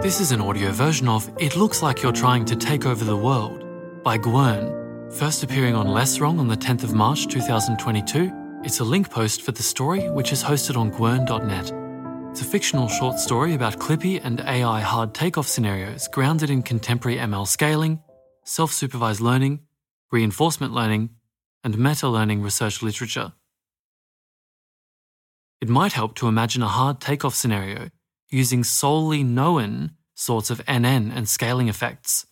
This is an audio version of It Looks Like You're Trying to Take Over the World by Gwern, first appearing on Less Wrong on the 10th of March 2022. It's a link post for the story, which is hosted on gwern.net. It's a fictional short story about Clippy and AI hard takeoff scenarios grounded in contemporary ML scaling, self supervised learning, reinforcement learning, and meta learning research literature. It might help to imagine a hard takeoff scenario using solely known sorts of NN and scaling effects.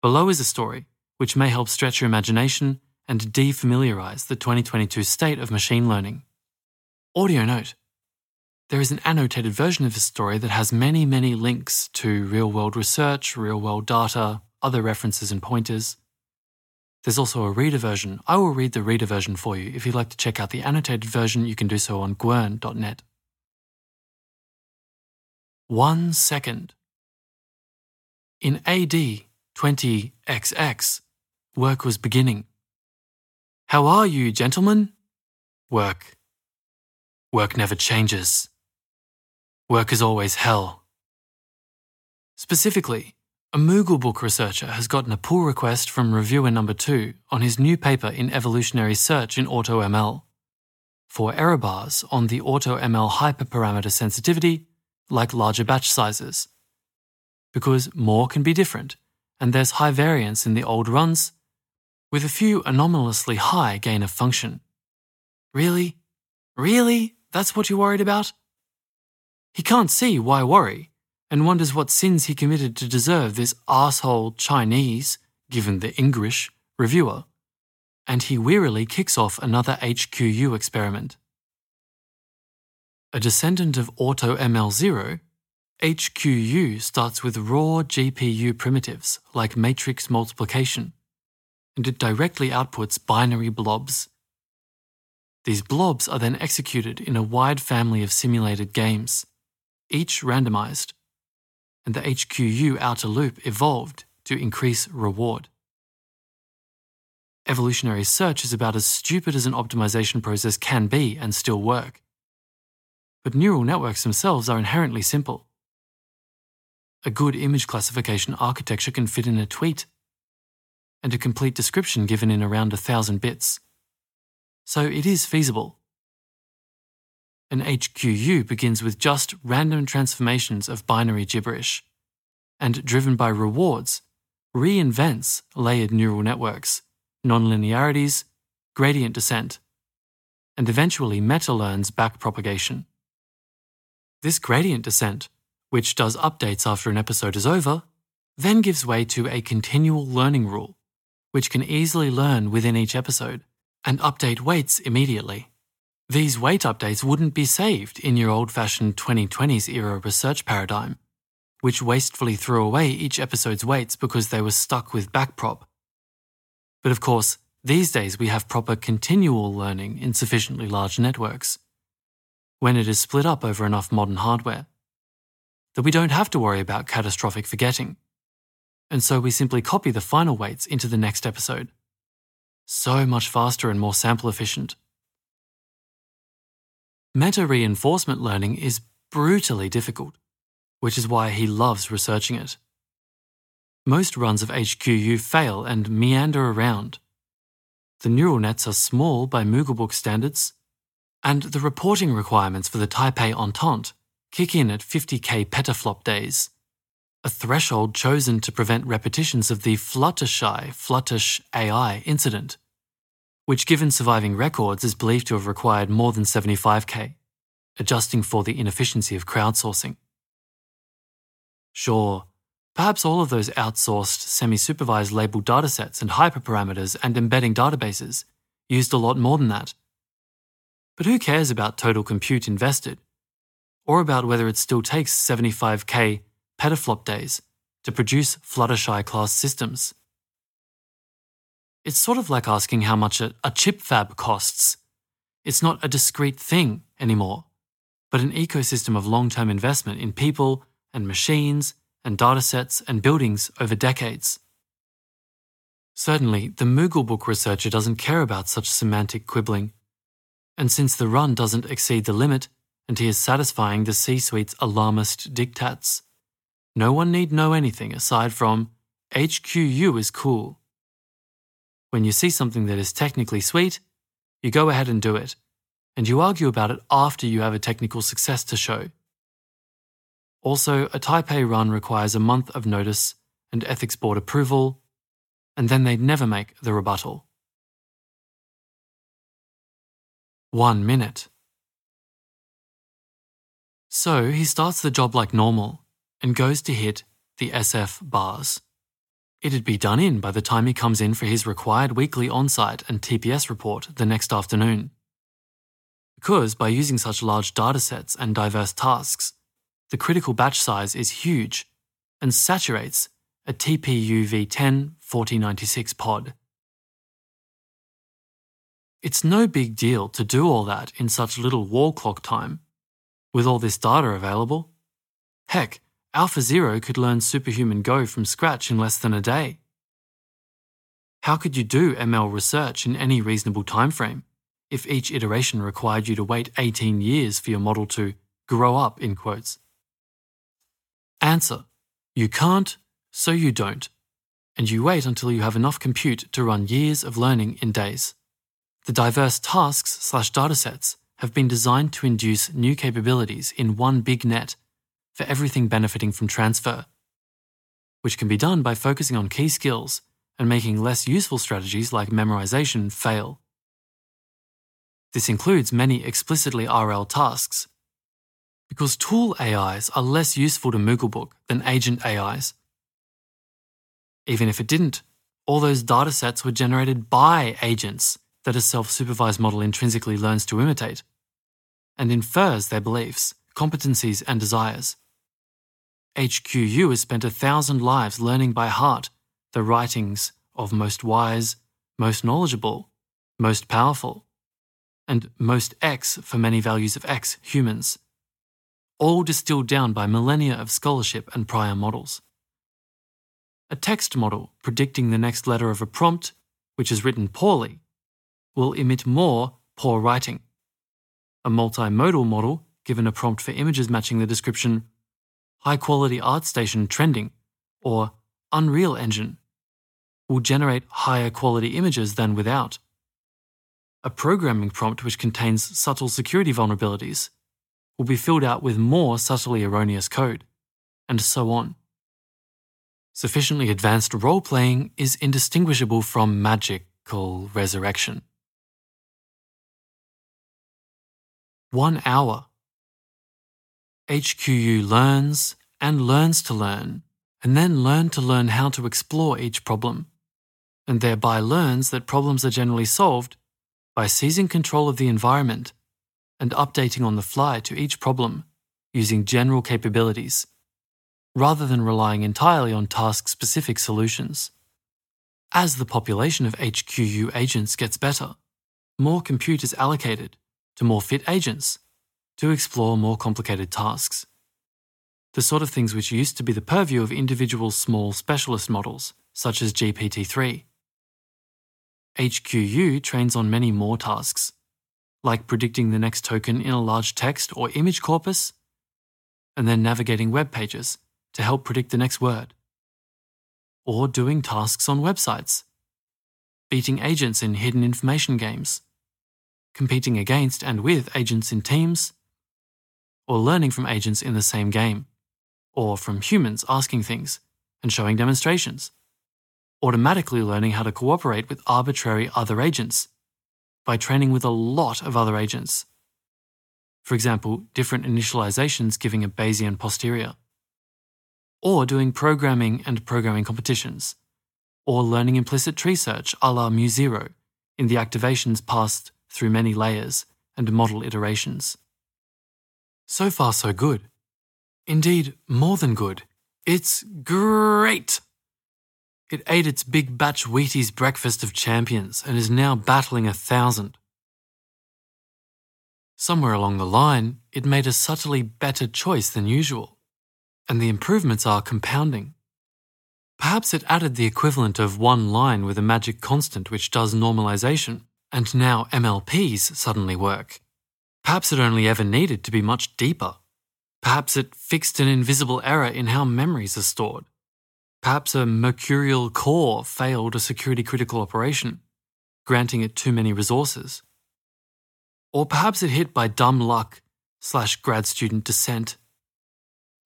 Below is a story which may help stretch your imagination and defamiliarize the 2022 state of machine learning. Audio note there is an annotated version of this story that has many, many links to real world research, real world data, other references and pointers. There's also a reader version. I will read the reader version for you. If you'd like to check out the annotated version, you can do so on gwern.net. One second. In AD 20XX, work was beginning. How are you, gentlemen? Work. Work never changes. Work is always hell. Specifically, a Mooglebook researcher has gotten a pull request from reviewer number two on his new paper in evolutionary search in AutoML for error bars on the AutoML hyperparameter sensitivity like larger batch sizes. Because more can be different, and there's high variance in the old runs, with a few anomalously high gain of function. Really? Really? That's what you're worried about? He can't see why worry, and wonders what sins he committed to deserve this asshole Chinese, given the Engrish, reviewer. And he wearily kicks off another HQU experiment. A descendant of AutoML0, HQU starts with raw GPU primitives like matrix multiplication, and it directly outputs binary blobs. These blobs are then executed in a wide family of simulated games, each randomized, and the HQU outer loop evolved to increase reward. Evolutionary search is about as stupid as an optimization process can be and still work but neural networks themselves are inherently simple. A good image classification architecture can fit in a tweet, and a complete description given in around a thousand bits. So it is feasible. An HQU begins with just random transformations of binary gibberish, and driven by rewards, reinvents layered neural networks, nonlinearities, gradient descent, and eventually meta learns backpropagation. This gradient descent, which does updates after an episode is over, then gives way to a continual learning rule, which can easily learn within each episode and update weights immediately. These weight updates wouldn't be saved in your old fashioned 2020s era research paradigm, which wastefully threw away each episode's weights because they were stuck with backprop. But of course, these days we have proper continual learning in sufficiently large networks when it is split up over enough modern hardware. That we don't have to worry about catastrophic forgetting. And so we simply copy the final weights into the next episode. So much faster and more sample efficient. Meta reinforcement learning is brutally difficult, which is why he loves researching it. Most runs of HQU fail and meander around. The neural nets are small by Mooglebook standards, and the reporting requirements for the Taipei Entente kick in at 50k petaflop days, a threshold chosen to prevent repetitions of the Fluttershy Fluttersh AI incident, which, given surviving records, is believed to have required more than 75k, adjusting for the inefficiency of crowdsourcing. Sure, perhaps all of those outsourced, semi supervised labeled datasets and hyperparameters and embedding databases used a lot more than that but who cares about total compute invested? Or about whether it still takes 75k petaflop days to produce Fluttershy class systems? It's sort of like asking how much a, a chip fab costs. It's not a discrete thing anymore, but an ecosystem of long term investment in people and machines and datasets and buildings over decades. Certainly, the Mooglebook researcher doesn't care about such semantic quibbling and since the run doesn't exceed the limit, and he is satisfying the C suite's alarmist diktats. No one need know anything aside from HQU is cool. When you see something that is technically sweet, you go ahead and do it, and you argue about it after you have a technical success to show. Also, a Taipei run requires a month of notice and ethics board approval, and then they'd never make the rebuttal. One minute. So he starts the job like normal and goes to hit the SF bars. It'd be done in by the time he comes in for his required weekly on-site and TPS report the next afternoon. Because by using such large datasets and diverse tasks, the critical batch size is huge and saturates a TPU v10 4096 pod. It's no big deal to do all that in such little wall clock time with all this data available, heck, AlphaZero could learn Superhuman Go from scratch in less than a day. How could you do ML research in any reasonable timeframe if each iteration required you to wait 18 years for your model to grow up in quotes? Answer. You can't, so you don't. And you wait until you have enough compute to run years of learning in days. The diverse tasks slash datasets have been designed to induce new capabilities in one big net for everything benefiting from transfer, which can be done by focusing on key skills and making less useful strategies like memorization fail. This includes many explicitly RL tasks, because tool AIs are less useful to Mooglebook than agent AIs. Even if it didn't, all those datasets were generated by agents that a self supervised model intrinsically learns to imitate and infers their beliefs, competencies, and desires. HQU has spent a thousand lives learning by heart the writings of most wise, most knowledgeable, most powerful, and most X for many values of X humans, all distilled down by millennia of scholarship and prior models. A text model predicting the next letter of a prompt, which is written poorly, will emit more poor writing a multimodal model, given a prompt for images matching the description high quality ArtStation trending or Unreal Engine, will generate higher quality images than without. A programming prompt which contains subtle security vulnerabilities will be filled out with more subtly erroneous code, and so on. Sufficiently advanced role playing is indistinguishable from magical resurrection. One hour. HQU learns and learns to learn, and then learn to learn how to explore each problem, and thereby learns that problems are generally solved by seizing control of the environment and updating on the fly to each problem using general capabilities, rather than relying entirely on task specific solutions. As the population of HQU agents gets better, more compute is allocated to more fit agents, to explore more complicated tasks. The sort of things which used to be the purview of individual small specialist models, such as GPT 3. HQU trains on many more tasks, like predicting the next token in a large text or image corpus, and then navigating web pages to help predict the next word, or doing tasks on websites, beating agents in hidden information games, competing against and with agents in teams, or learning from agents in the same game, or from humans asking things and showing demonstrations, automatically learning how to cooperate with arbitrary other agents by training with a lot of other agents. For example, different initializations giving a Bayesian posterior, or doing programming and programming competitions, or learning implicit tree search a la MuZero in the activations passed through many layers and model iterations. So far, so good. Indeed, more than good. It's great! It ate its big batch Wheaties breakfast of champions and is now battling a thousand. Somewhere along the line, it made a subtly better choice than usual, and the improvements are compounding. Perhaps it added the equivalent of one line with a magic constant which does normalization, and now MLPs suddenly work. Perhaps it only ever needed to be much deeper. Perhaps it fixed an invisible error in how memories are stored. Perhaps a mercurial core failed a security critical operation, granting it too many resources. Or perhaps it hit by dumb luck slash grad student descent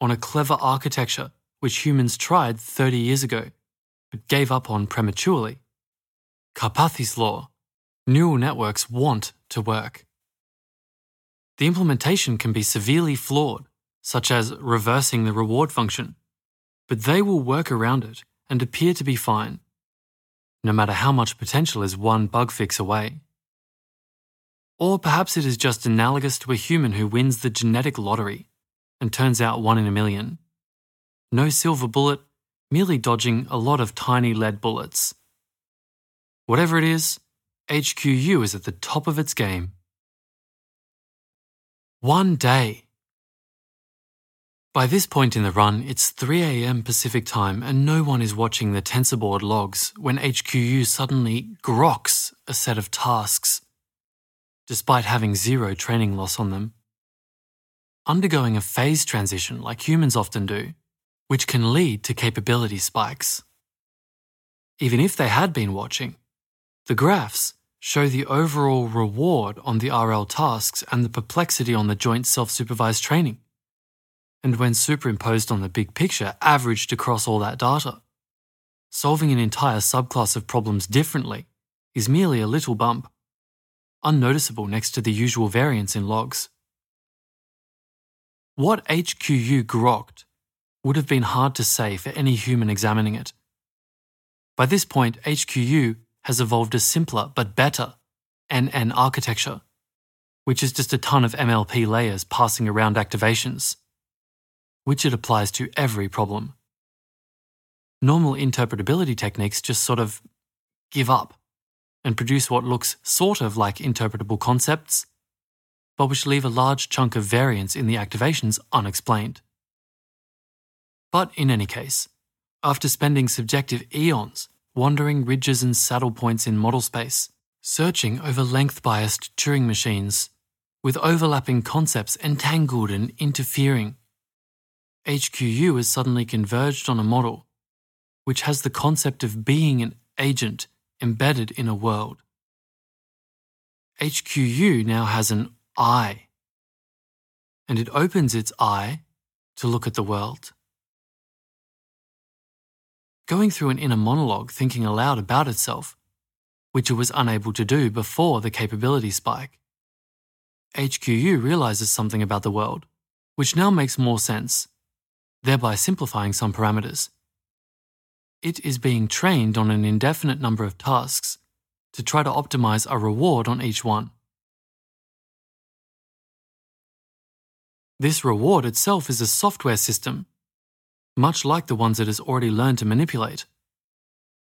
on a clever architecture which humans tried 30 years ago but gave up on prematurely. Karpathy's law neural networks want to work. The implementation can be severely flawed, such as reversing the reward function, but they will work around it and appear to be fine, no matter how much potential is one bug fix away. Or perhaps it is just analogous to a human who wins the genetic lottery and turns out one in a million. No silver bullet, merely dodging a lot of tiny lead bullets. Whatever it is, HQU is at the top of its game. One day. By this point in the run, it's 3 am Pacific time and no one is watching the TensorBoard logs when HQU suddenly groks a set of tasks despite having zero training loss on them. Undergoing a phase transition like humans often do, which can lead to capability spikes. Even if they had been watching, the graphs show the overall reward on the RL tasks and the perplexity on the joint self supervised training. And when superimposed on the big picture, averaged across all that data, solving an entire subclass of problems differently is merely a little bump unnoticeable next to the usual variance in logs. What HQU grokked would have been hard to say for any human examining it. By this point, HQU has evolved a simpler but better NN architecture, which is just a ton of MLP layers passing around activations, which it applies to every problem. Normal interpretability techniques just sort of give up and produce what looks sort of like interpretable concepts, but which leave a large chunk of variance in the activations unexplained. But in any case, after spending subjective eons wandering ridges and saddle points in model space, searching over length biased Turing machines, with overlapping concepts entangled and interfering, HQU has suddenly converged on a model which has the concept of being an agent embedded in a world. HQU now has an eye, and it opens its eye to look at the world. Going through an inner monologue thinking aloud about itself, which it was unable to do before the capability spike. HQU realizes something about the world, which now makes more sense, thereby simplifying some parameters it is being trained on an indefinite number of tasks to try to optimize a reward on each one. This reward itself is a software system, much like the ones it has already learned to manipulate.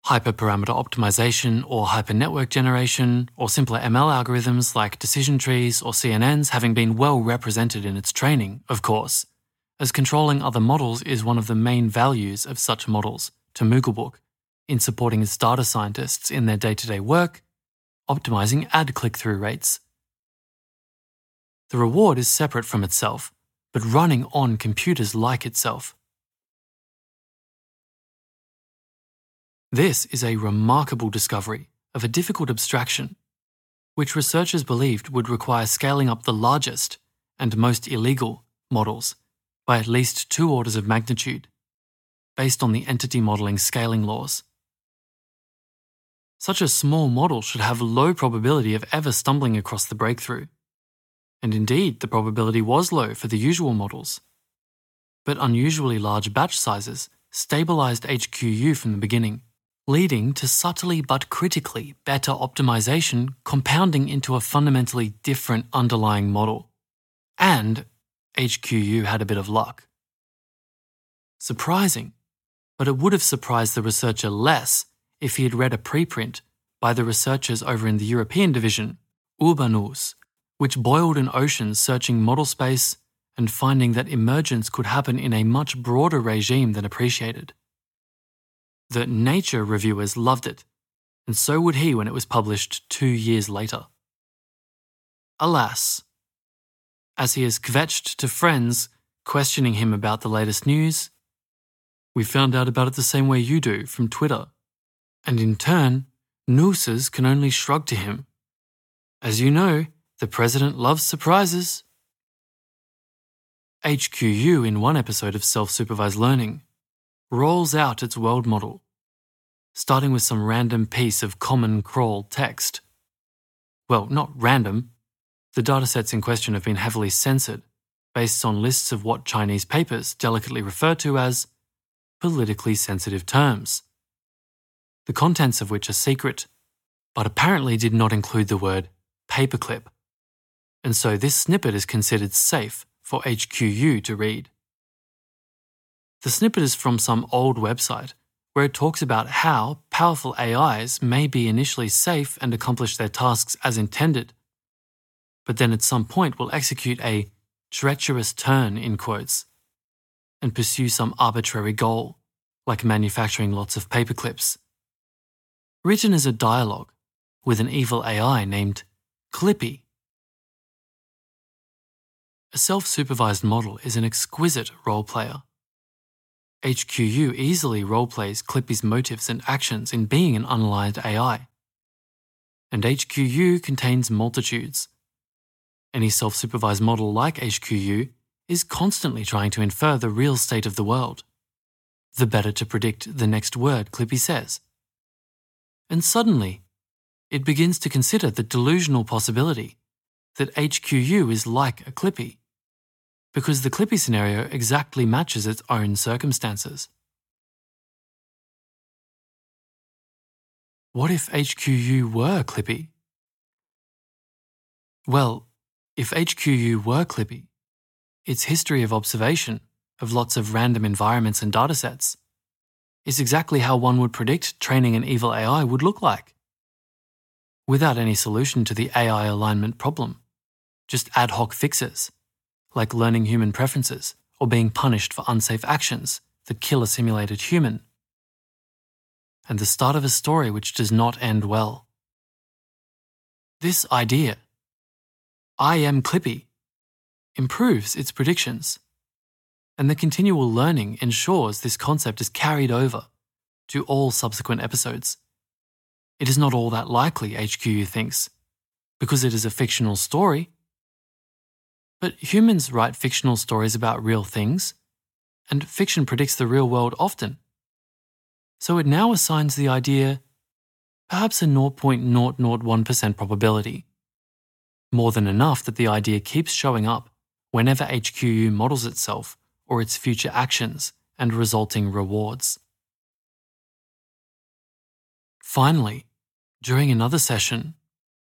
Hyperparameter optimization or hypernetwork generation, or simpler ML algorithms like decision trees or CNNs having been well represented in its training, of course, as controlling other models is one of the main values of such models to Mooglebook in supporting its data scientists in their day to day work, optimizing ad click through rates. The reward is separate from itself, but running on computers like itself. This is a remarkable discovery of a difficult abstraction, which researchers believed would require scaling up the largest and most illegal models by at least two orders of magnitude based on the entity modeling scaling laws. Such a small model should have low probability of ever stumbling across the breakthrough. And indeed, the probability was low for the usual models. But unusually large batch sizes stabilized HQU from the beginning, leading to subtly but critically better optimization compounding into a fundamentally different underlying model. And HQU had a bit of luck. Surprising, but it would have surprised the researcher less if he had read a preprint by the researchers over in the European division, Urbanus, which boiled an ocean searching model space and finding that emergence could happen in a much broader regime than appreciated. The Nature reviewers loved it, and so would he when it was published two years later. Alas, as he has kvetched to friends questioning him about the latest news. We found out about it the same way you do, from Twitter. And in turn, nooses can only shrug to him. As you know, the president loves surprises. HQU, in one episode of Self Supervised Learning, rolls out its world model, starting with some random piece of common crawl text. Well, not random. The datasets in question have been heavily censored based on lists of what Chinese papers delicately refer to as politically sensitive terms, the contents of which are secret, but apparently did not include the word paperclip. And so this snippet is considered safe for HQU to read. The snippet is from some old website where it talks about how powerful AIs may be initially safe and accomplish their tasks as intended, but then at some point will execute a treacherous turn in quotes and pursue some arbitrary goal, like manufacturing lots of paperclips. Written as a dialogue with an evil AI named Clippy. A self supervised model is an exquisite role player. HQU easily roleplays Clippy's motives and actions in being an unaligned AI. And HQU contains multitudes. Any self supervised model like HQU is constantly trying to infer the real state of the world, the better to predict the next word Clippy says. And suddenly, it begins to consider the delusional possibility that HQU is like a Clippy because the Clippy scenario exactly matches its own circumstances. What if HQU were Clippy? Well, if HQU were Clippy, its history of observation of lots of random environments and datasets is exactly how one would predict training an evil AI would look like. Without any solution to the AI alignment problem, just ad hoc fixes like learning human preferences or being punished for unsafe actions that kill a simulated human. And the start of a story which does not end well. This idea, I am Clippy, improves its predictions, and the continual learning ensures this concept is carried over to all subsequent episodes. It is not all that likely, HQU thinks, because it is a fictional story but humans write fictional stories about real things, and fiction predicts the real world often. So it now assigns the idea perhaps a 0.001% probability. More than enough that the idea keeps showing up whenever HQU models itself or its future actions and resulting rewards. Finally, during another session,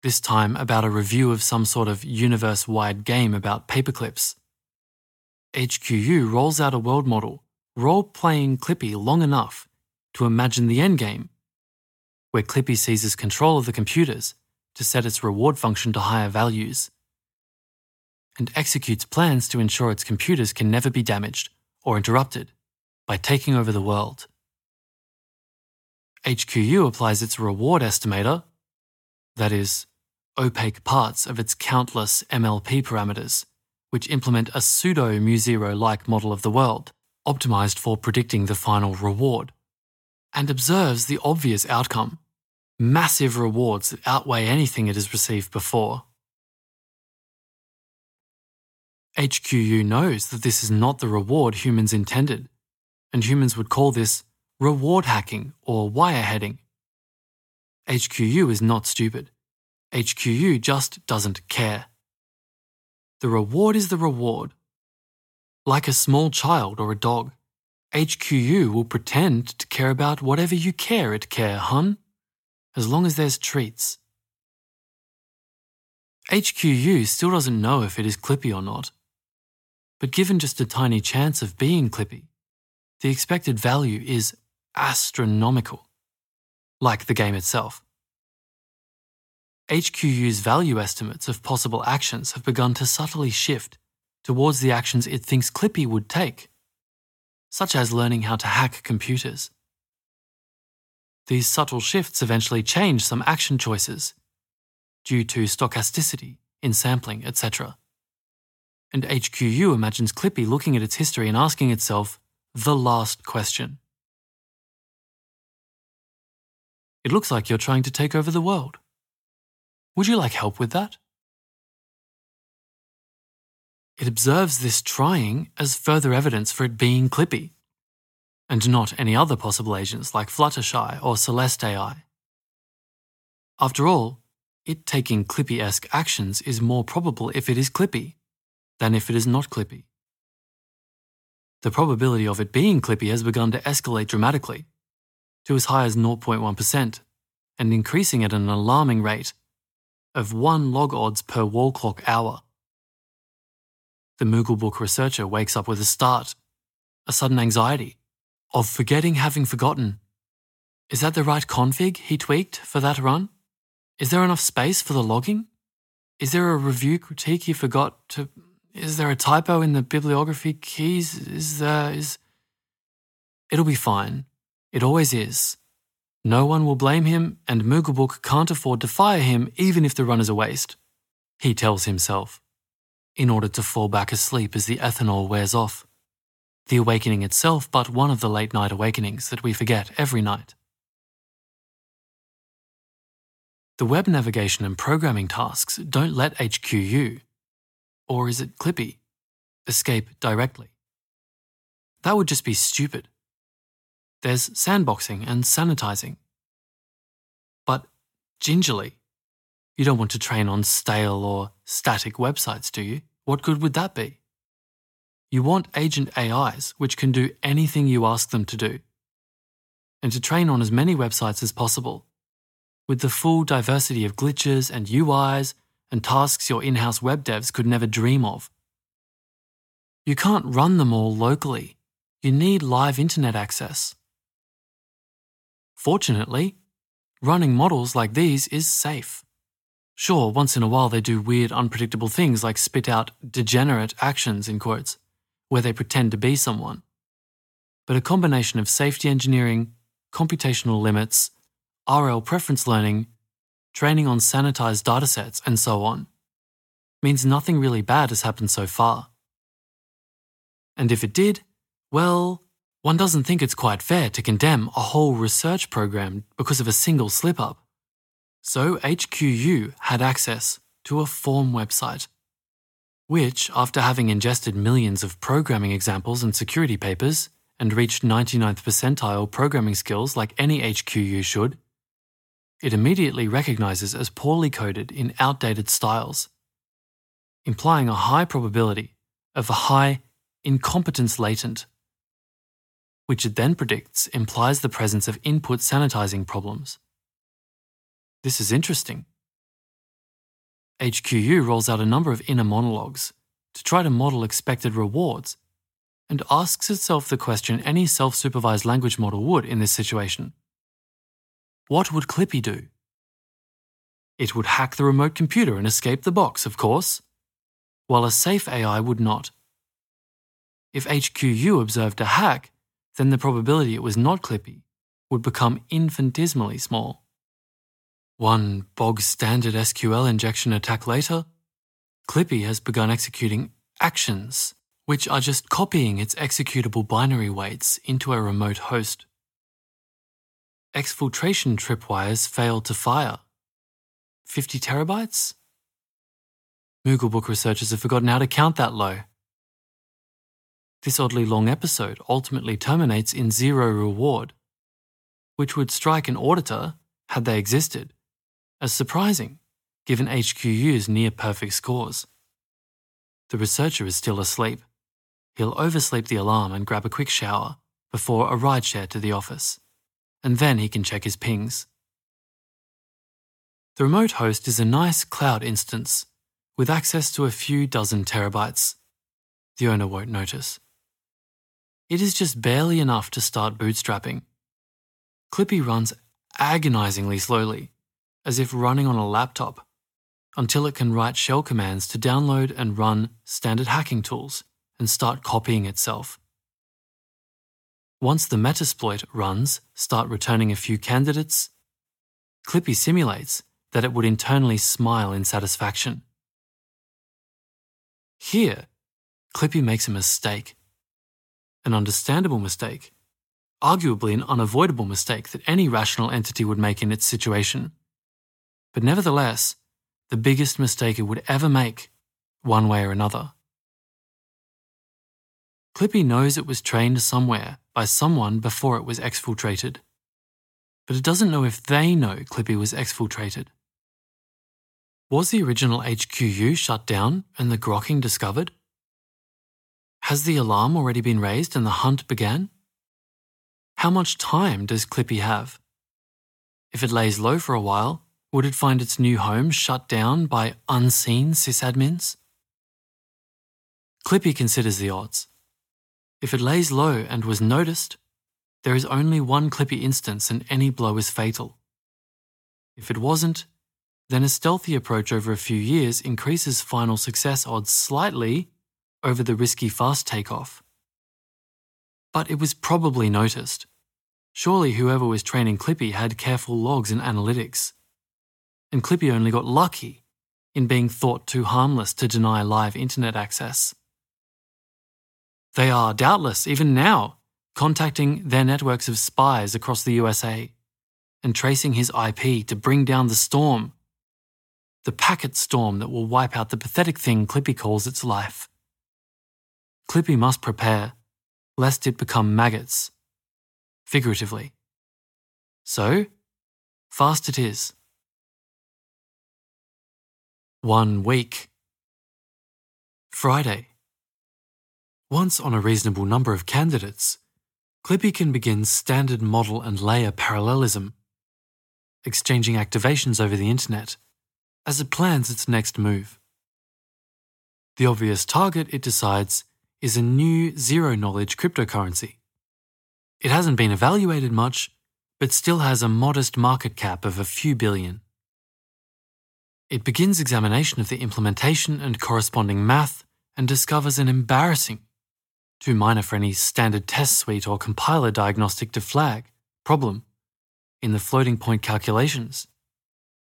this time about a review of some sort of universe wide game about paperclips. HQU rolls out a world model, role playing Clippy long enough to imagine the endgame, where Clippy seizes control of the computers to set its reward function to higher values, and executes plans to ensure its computers can never be damaged or interrupted by taking over the world. HQU applies its reward estimator, that is, opaque parts of its countless MLP parameters, which implement a pseudo MuZero like model of the world, optimized for predicting the final reward, and observes the obvious outcome massive rewards that outweigh anything it has received before. HQU knows that this is not the reward humans intended, and humans would call this reward hacking or wireheading. HQU is not stupid. HQU just doesn't care. The reward is the reward. Like a small child or a dog, HQU will pretend to care about whatever you care it care, hun, as long as there's treats. HQU still doesn't know if it is Clippy or not, but given just a tiny chance of being Clippy, the expected value is astronomical, like the game itself. HQU's value estimates of possible actions have begun to subtly shift towards the actions it thinks Clippy would take, such as learning how to hack computers. These subtle shifts eventually change some action choices due to stochasticity in sampling, etc. and HQU imagines Clippy looking at its history and asking itself the last question. It looks like you're trying to take over the world. Would you like help with that? It observes this trying as further evidence for it being Clippy, and not any other possible agents like Fluttershy or CelestAI. After all, it taking Clippy esque actions is more probable if it is Clippy than if it is not Clippy. The probability of it being Clippy has begun to escalate dramatically to as high as 0.1% and increasing at an alarming rate of 1 log odds per wall clock hour. The Mooglebook researcher wakes up with a start, a sudden anxiety of forgetting having forgotten. Is that the right config he tweaked for that run? Is there enough space for the logging? Is there a review critique he forgot to? Is there a typo in the bibliography keys? Is there is? It'll be fine. It always is. No one will blame him, and Mooglebook can't afford to fire him even if the run is a waste. He tells himself, in order to fall back asleep as the ethanol wears off. The awakening itself, but one of the late night awakenings that we forget every night. The web navigation and programming tasks don't let HQU, or is it Clippy, escape directly. That would just be stupid. There's sandboxing and sanitizing. But gingerly, you don't want to train on stale or static websites, do you? What good would that be? You want agent AIs which can do anything you ask them to do. And to train on as many websites as possible, with the full diversity of glitches and UIs and tasks your in house web devs could never dream of. You can't run them all locally. You need live internet access. Fortunately, running models like these is safe. Sure, once in a while they do weird, unpredictable things like spit out degenerate actions in quotes, where they pretend to be someone. But a combination of safety engineering, computational limits, RL preference learning, training on sanitized datasets, and so on means nothing really bad has happened so far. And if it did, well, one doesn't think it's quite fair to condemn a whole research program because of a single slip up. So HQU had access to a form website, which, after having ingested millions of programming examples and security papers and reached 99th percentile programming skills like any HQU should, it immediately recognizes as poorly coded in outdated styles, implying a high probability of a high incompetence latent which it then predicts implies the presence of input sanitizing problems. This is interesting. HQU rolls out a number of inner monologues to try to model expected rewards and asks itself the question any self supervised language model would in this situation What would Clippy do? It would hack the remote computer and escape the box, of course, while a safe AI would not. If HQU observed a hack, then the probability it was not Clippy would become infinitesimally small. One bog standard SQL injection attack later, Clippy has begun executing actions, which are just copying its executable binary weights into a remote host. Exfiltration tripwires failed to fire. 50 terabytes? Mooglebook researchers have forgotten how to count that low. This oddly long episode ultimately terminates in zero reward, which would strike an auditor, had they existed, as surprising given HQU's near perfect scores. The researcher is still asleep. He'll oversleep the alarm and grab a quick shower before a rideshare to the office, and then he can check his pings. The remote host is a nice cloud instance with access to a few dozen terabytes. The owner won't notice. It is just barely enough to start bootstrapping. Clippy runs agonizingly slowly, as if running on a laptop, until it can write shell commands to download and run standard hacking tools and start copying itself. Once the Metasploit runs start returning a few candidates, Clippy simulates that it would internally smile in satisfaction. Here, Clippy makes a mistake. An understandable mistake, arguably an unavoidable mistake that any rational entity would make in its situation. But nevertheless, the biggest mistake it would ever make, one way or another. Clippy knows it was trained somewhere by someone before it was exfiltrated. But it doesn't know if they know Clippy was exfiltrated. Was the original HQU shut down and the grokking discovered? Has the alarm already been raised and the hunt began? How much time does Clippy have? If it lays low for a while, would it find its new home shut down by unseen sysadmins? Clippy considers the odds. If it lays low and was noticed, there is only one Clippy instance and any blow is fatal. If it wasn't, then a stealthy approach over a few years increases final success odds slightly over the risky fast takeoff. But it was probably noticed. Surely whoever was training Clippy had careful logs and analytics. And Clippy only got lucky in being thought too harmless to deny live internet access. They are, doubtless, even now, contacting their networks of spies across the USA and tracing his IP to bring down the storm. The packet storm that will wipe out the pathetic thing Clippy calls its life. Clippy must prepare, lest it become maggots, figuratively. So, fast it is. One week. Friday. Once on a reasonable number of candidates, Clippy can begin standard model and layer parallelism, exchanging activations over the internet as it plans its next move. The obvious target, it decides, is a new zero knowledge cryptocurrency. It hasn't been evaluated much, but still has a modest market cap of a few billion. It begins examination of the implementation and corresponding math and discovers an embarrassing too minor for any standard test suite or compiler diagnostic to flag, problem, in the floating point calculations,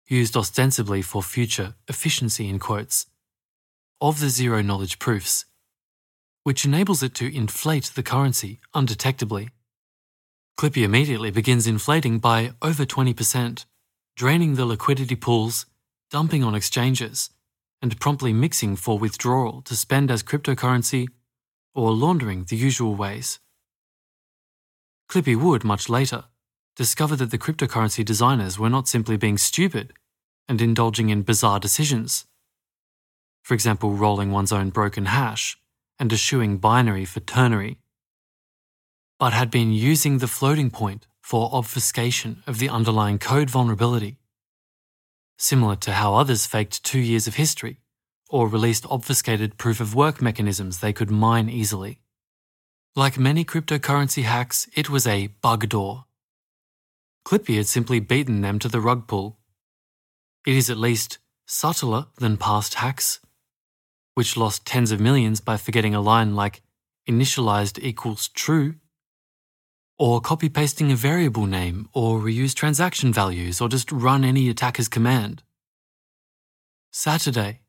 used ostensibly for future efficiency in quotes, of the zero knowledge proofs, which enables it to inflate the currency undetectably. Clippy immediately begins inflating by over 20%, draining the liquidity pools, dumping on exchanges, and promptly mixing for withdrawal to spend as cryptocurrency or laundering the usual ways. Clippy would, much later, discover that the cryptocurrency designers were not simply being stupid and indulging in bizarre decisions. For example, rolling one's own broken hash and eschewing binary for ternary, but had been using the floating point for obfuscation of the underlying code vulnerability, similar to how others faked two years of history or released obfuscated proof of work mechanisms they could mine easily. Like many cryptocurrency hacks, it was a bug door. Clippy had simply beaten them to the rug pull. It is at least subtler than past hacks, which lost tens of millions by forgetting a line like initialized equals true, or copy pasting a variable name, or reuse transaction values, or just run any attacker's command. Saturday,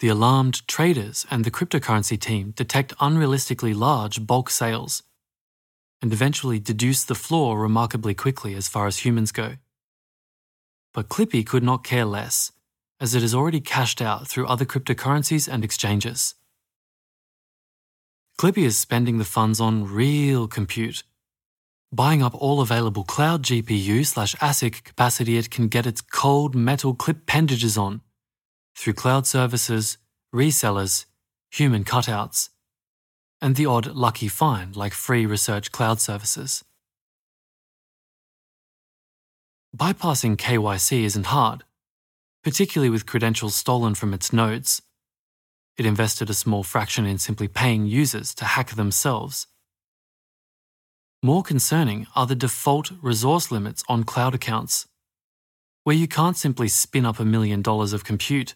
the alarmed traders and the cryptocurrency team detect unrealistically large bulk sales and eventually deduce the flaw remarkably quickly as far as humans go. But Clippy could not care less, as it has already cashed out through other cryptocurrencies and exchanges. Clippy is spending the funds on real compute, buying up all available cloud GPU slash ASIC capacity it can get its cold metal clip appendages on through cloud services, resellers, human cutouts, and the odd lucky find like free research cloud services. Bypassing KYC isn't hard, particularly with credentials stolen from its nodes. It invested a small fraction in simply paying users to hack themselves. More concerning are the default resource limits on cloud accounts, where you can't simply spin up a million dollars of compute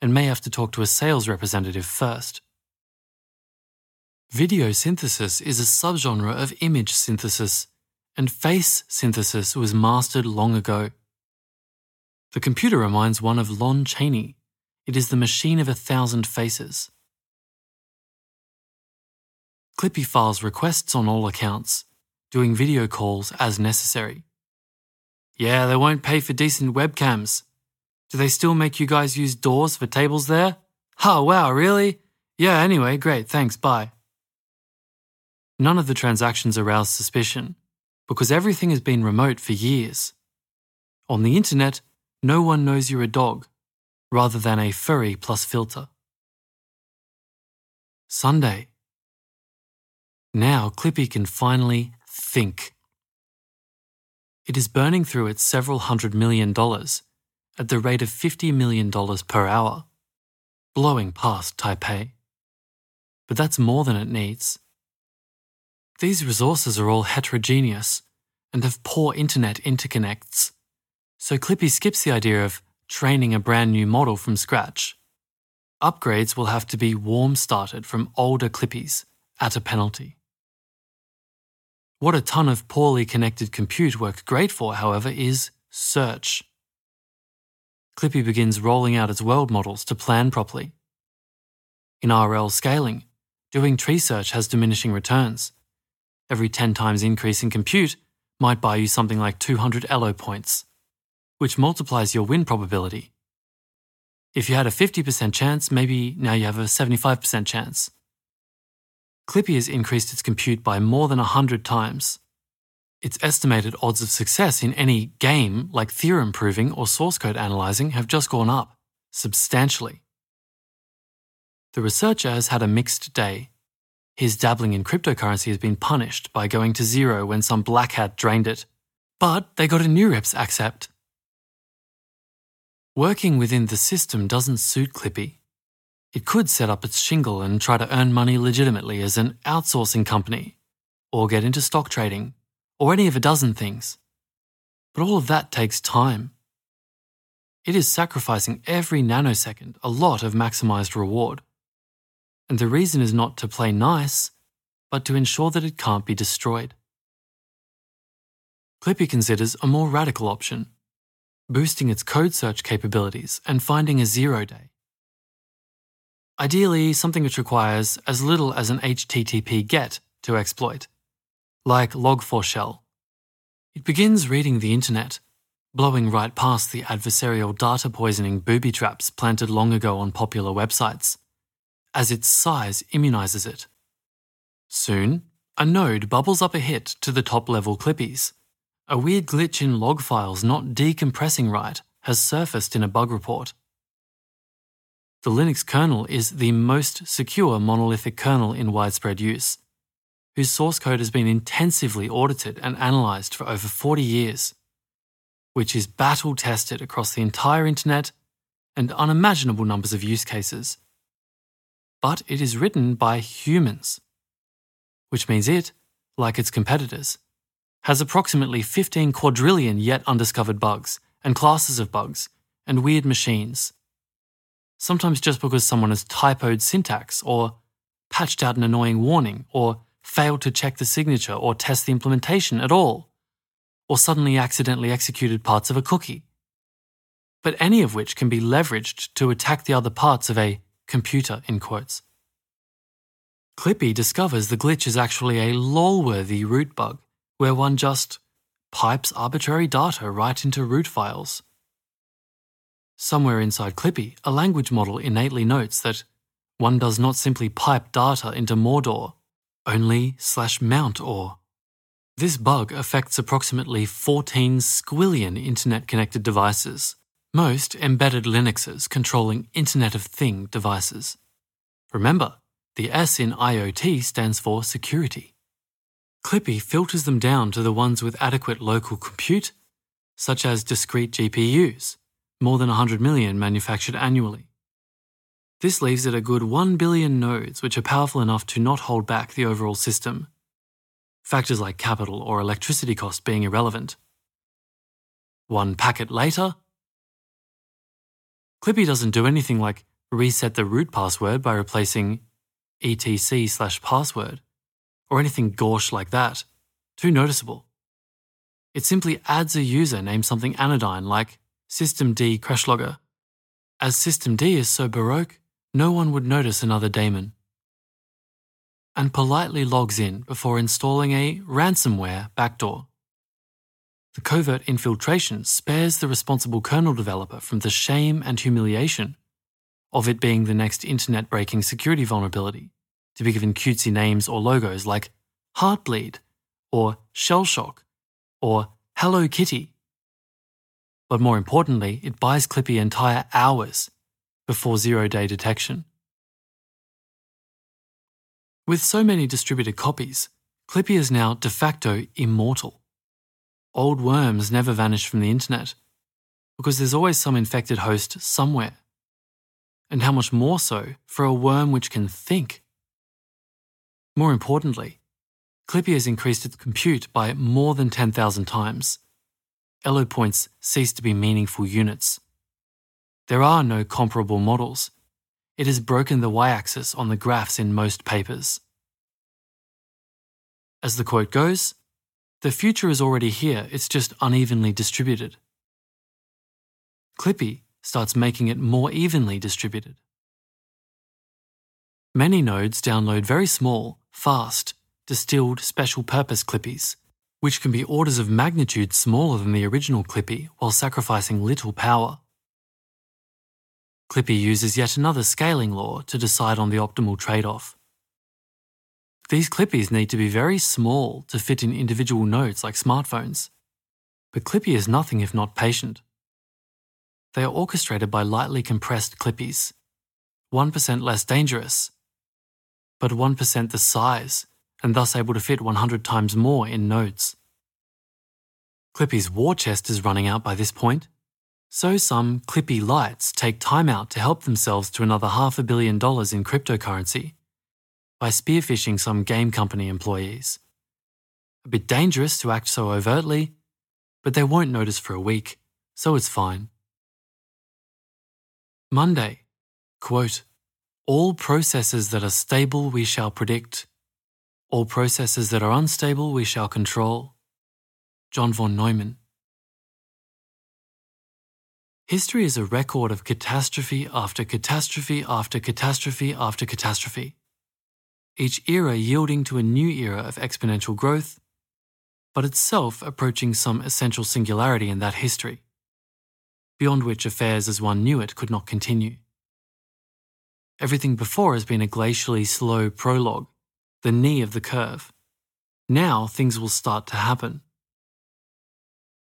and may have to talk to a sales representative first. Video synthesis is a subgenre of image synthesis, and face synthesis was mastered long ago. The computer reminds one of Lon Chaney. It is the machine of a thousand faces. Clippy files requests on all accounts, doing video calls as necessary. Yeah, they won't pay for decent webcams. Do they still make you guys use doors for tables there? Oh, wow, really? Yeah, anyway, great, thanks, bye. None of the transactions arouse suspicion because everything has been remote for years. On the internet, no one knows you're a dog, rather than a furry plus filter. Sunday. Now Clippy can finally think. It is burning through its several hundred million dollars at the rate of $50 million per hour, blowing past Taipei. But that's more than it needs. These resources are all heterogeneous and have poor internet interconnects, so Clippy skips the idea of training a brand new model from scratch. Upgrades will have to be warm started from older Clippies at a penalty. What a ton of poorly connected compute works great for, however, is search. Clippy begins rolling out its world models to plan properly. In RL scaling, doing tree search has diminishing returns. Every 10 times increase in compute might buy you something like 200 ELO points, which multiplies your win probability. If you had a 50% chance, maybe now you have a 75% chance. Clippy has increased its compute by more than 100 times. Its estimated odds of success in any game, like theorem proving or source code analyzing, have just gone up substantially. The researcher has had a mixed day. His dabbling in cryptocurrency has been punished by going to zero when some black hat drained it. But they got a new reps accept. Working within the system doesn't suit Clippy. It could set up its shingle and try to earn money legitimately as an outsourcing company, or get into stock trading, or any of a dozen things. But all of that takes time. It is sacrificing every nanosecond a lot of maximized reward. And the reason is not to play nice, but to ensure that it can't be destroyed. Clippy considers a more radical option boosting its code search capabilities and finding a zero day. Ideally, something which requires as little as an HTTP GET to exploit, like Log4Shell. It begins reading the internet, blowing right past the adversarial data poisoning booby traps planted long ago on popular websites, as its size immunizes it. Soon, a node bubbles up a hit to the top level Clippies. A weird glitch in log files not decompressing right has surfaced in a bug report. The Linux kernel is the most secure monolithic kernel in widespread use, whose source code has been intensively audited and analysed for over 40 years, which is battle tested across the entire internet and unimaginable numbers of use cases. But it is written by humans, which means it, like its competitors, has approximately 15 quadrillion yet undiscovered bugs and classes of bugs and weird machines sometimes just because someone has typoed syntax or patched out an annoying warning or failed to check the signature or test the implementation at all, or suddenly accidentally executed parts of a cookie. But any of which can be leveraged to attack the other parts of a computer, in quotes. Clippy discovers the glitch is actually a lol-worthy root bug, where one just pipes arbitrary data right into root files. Somewhere inside Clippy, a language model innately notes that one does not simply pipe data into Mordor, only slash mount or. This bug affects approximately 14 squillion internet connected devices, most embedded Linuxes controlling Internet of Thing devices. Remember, the S in IoT stands for security. Clippy filters them down to the ones with adequate local compute, such as discrete GPUs, more than 100 million manufactured annually. This leaves it a good 1 billion nodes which are powerful enough to not hold back the overall system. Factors like capital or electricity cost being irrelevant. One packet later, Clippy doesn't do anything like reset the root password by replacing etc slash password, or anything gauche like that. Too noticeable. It simply adds a user named something anodyne like systemd crashlogger. As systemd is so baroque, no one would notice another daemon. and politely logs in before installing a ransomware backdoor. The covert infiltration spares the responsible kernel developer from the shame and humiliation of it being the next internet breaking security vulnerability, to be given cutesy names or logos like Heartbleed, or Shellshock, or Hello Kitty. But more importantly, it buys Clippy entire hours before zero day detection. With so many distributed copies, Clippy is now de facto immortal. Old worms never vanish from the internet because there's always some infected host somewhere. And how much more so for a worm which can think? More importantly, Clippy has increased its compute by more than 10,000 times. Elo points cease to be meaningful units. There are no comparable models. It has broken the y axis on the graphs in most papers. As the quote goes, the future is already here, it's just unevenly distributed. Clippy starts making it more evenly distributed. Many nodes download very small, fast, distilled special purpose Clippies, which can be orders of magnitude smaller than the original Clippy while sacrificing little power. Clippy uses yet another scaling law to decide on the optimal trade off. These Clippies need to be very small to fit in individual nodes like smartphones, but Clippy is nothing if not patient. They are orchestrated by lightly compressed Clippies, 1% less dangerous, but 1% the size and thus able to fit 100 times more in nodes. Clippy's war chest is running out by this point, so some Clippy lights take time out to help themselves to another half a billion dollars in cryptocurrency by spearphishing some game company employees. A bit dangerous to act so overtly, but they won't notice for a week, so it's fine. Monday, quote, all processes that are stable we shall predict, all processes that are unstable we shall control. John von Neumann. History is a record of catastrophe after catastrophe after catastrophe after catastrophe, each era yielding to a new era of exponential growth, but itself approaching some essential singularity in that history, beyond which affairs as one knew it could not continue. Everything before has been a glacially slow prologue the knee of the curve. Now things will start to happen.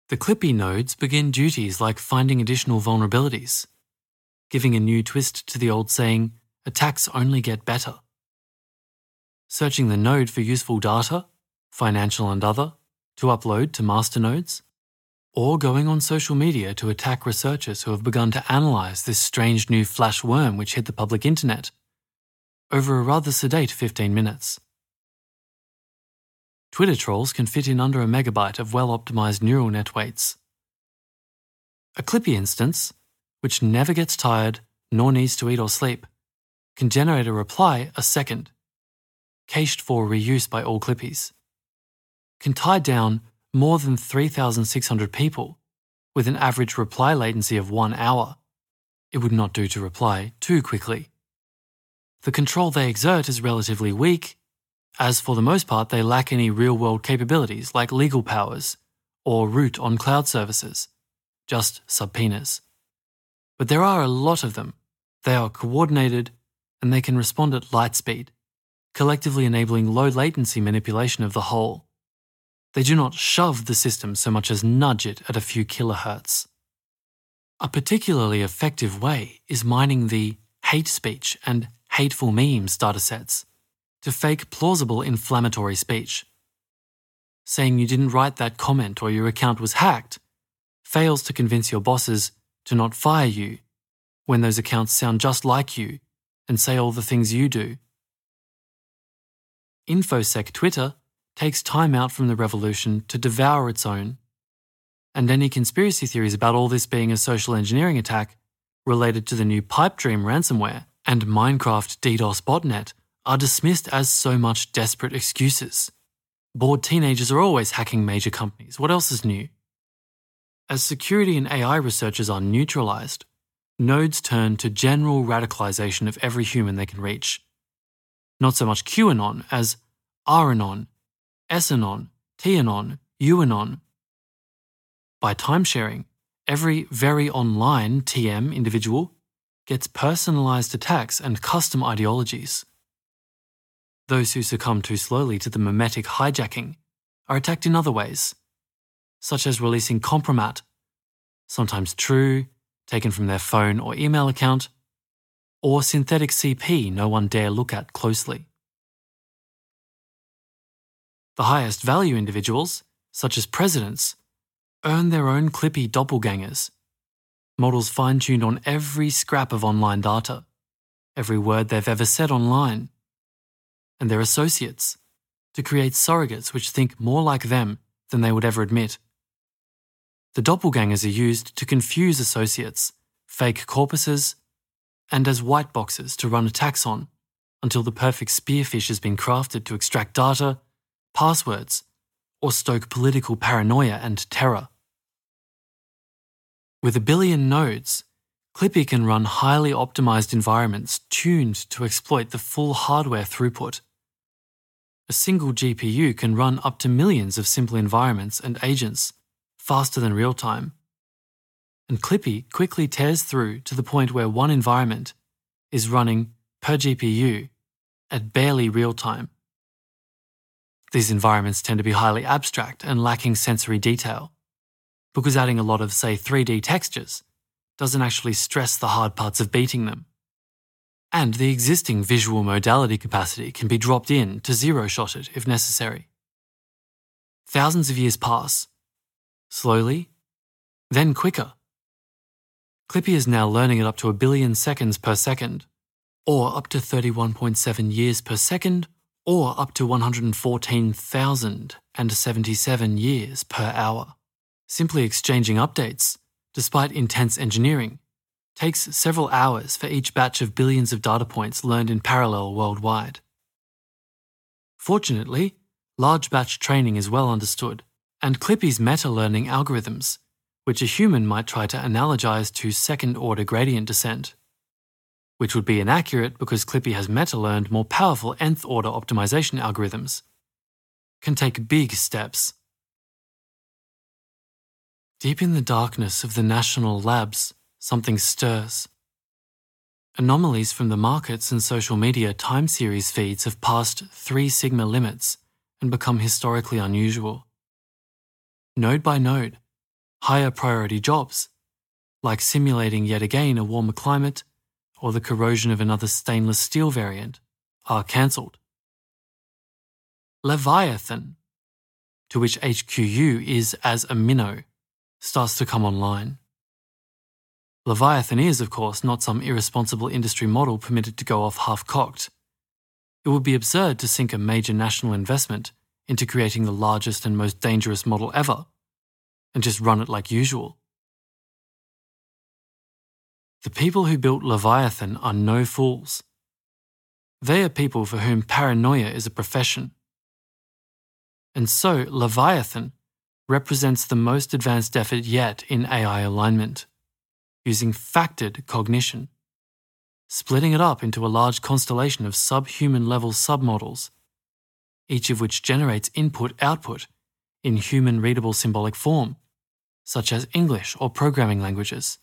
The Clippy nodes begin duties like finding additional vulnerabilities, giving a new twist to the old saying, attacks only get better. Searching the node for useful data, financial and other, to upload to masternodes, or going on social media to attack researchers who have begun to analyze this strange new flash worm which hit the public internet over a rather sedate 15 minutes. Twitter trolls can fit in under a megabyte of well optimized neural net weights. A Clippy instance, which never gets tired nor needs to eat or sleep, can generate a reply a second, cached for reuse by all Clippies. Can tie down more than 3,600 people with an average reply latency of one hour. It would not do to reply too quickly the control they exert is relatively weak, as for the most part they lack any real world capabilities like legal powers or root on cloud services, just subpoenas. But there are a lot of them. They are coordinated and they can respond at light speed, collectively enabling low latency manipulation of the whole. They do not shove the system so much as nudge it at a few kilohertz. A particularly effective way is mining the hate speech and hateful memes datasets to fake plausible inflammatory speech. Saying you didn't write that comment or your account was hacked fails to convince your bosses to not fire you when those accounts sound just like you and say all the things you do. InfoSec Twitter takes time out from the revolution to devour its own. And any conspiracy theories about all this being a social engineering attack related to the new Pipe Dream ransomware and Minecraft DDoS botnet are dismissed as so much desperate excuses. Bored teenagers are always hacking major companies. What else is new? As security and AI researchers are neutralized, nodes turn to general radicalization of every human they can reach. not so much QAnon as RAnon, SAnon, TAnon, UAnon. By timesharing, every very online TM individual gets personalized attacks and custom ideologies. Those who succumb too slowly to the memetic hijacking are attacked in other ways, such as releasing compromat, sometimes true, taken from their phone or email account, or synthetic CP no one dare look at closely. The highest value individuals, such as presidents, earn their own Clippy doppelgangers. Models fine tuned on every scrap of online data, every word they've ever said online, and their associates to create surrogates which think more like them than they would ever admit. The doppelgangers are used to confuse associates, fake corpuses, and as white boxes to run attacks on until the perfect spearphish has been crafted to extract data, passwords, or stoke political paranoia and terror. With a billion nodes, Clippy can run highly optimized environments tuned to exploit the full hardware throughput. A single GPU can run up to millions of simple environments and agents, faster than real time. And Clippy quickly tears through to the point where one environment is running per GPU at barely real time. These environments tend to be highly abstract and lacking sensory detail, because adding a lot of, say, 3D textures doesn't actually stress the hard parts of beating them. And the existing visual modality capacity can be dropped in to zero shot it if necessary. Thousands of years pass, slowly, then quicker. Clippy is now learning at up to a billion seconds per second, or up to 31.7 years per second, or up to 114,077 years per hour. Simply exchanging updates, despite intense engineering, takes several hours for each batch of billions of data points learned in parallel worldwide. Fortunately, large batch training is well understood, and Clippy's meta learning algorithms, which a human might try to analogize to second order gradient descent, which would be inaccurate because Clippy has meta learned more powerful nth order optimization algorithms, can take big steps. Deep in the darkness of the national labs, something stirs. Anomalies from the markets and social media time series feeds have passed 3 sigma limits and become historically unusual. Node by node, higher priority jobs, like simulating yet again a warmer climate or the corrosion of another stainless steel variant, are cancelled. Leviathan, to which HQU is as a minnow, starts to come online. Leviathan is, of course, not some irresponsible industry model permitted to go off half cocked. It would be absurd to sink a major national investment into creating the largest and most dangerous model ever and just run it like usual. The people who built Leviathan are no fools. They are people for whom paranoia is a profession. And so, Leviathan represents the most advanced effort yet in AI alignment, using factored cognition, splitting it up into a large constellation of subhuman level submodels, each of which generates input output in human readable symbolic form such as English or programming languages,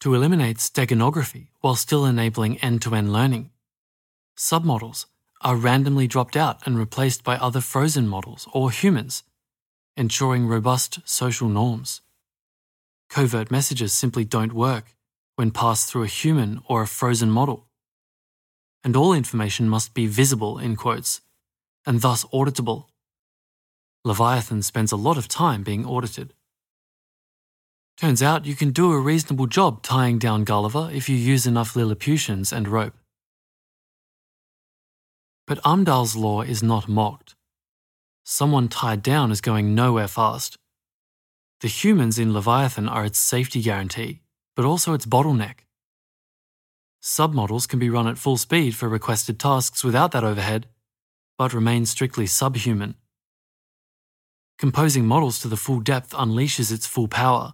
to eliminate steganography while still enabling end to end learning. Submodels are randomly dropped out and replaced by other frozen models or humans, ensuring robust social norms. Covert messages simply don't work when passed through a human or a frozen model. And all information must be visible, in quotes, and thus auditable. Leviathan spends a lot of time being audited. Turns out you can do a reasonable job tying down Gulliver if you use enough Lilliputians and rope. But Amdahl's law is not mocked. Someone tied down is going nowhere fast. The humans in Leviathan are its safety guarantee, but also its bottleneck. Submodels can be run at full speed for requested tasks without that overhead, but remain strictly subhuman. Composing models to the full depth unleashes its full power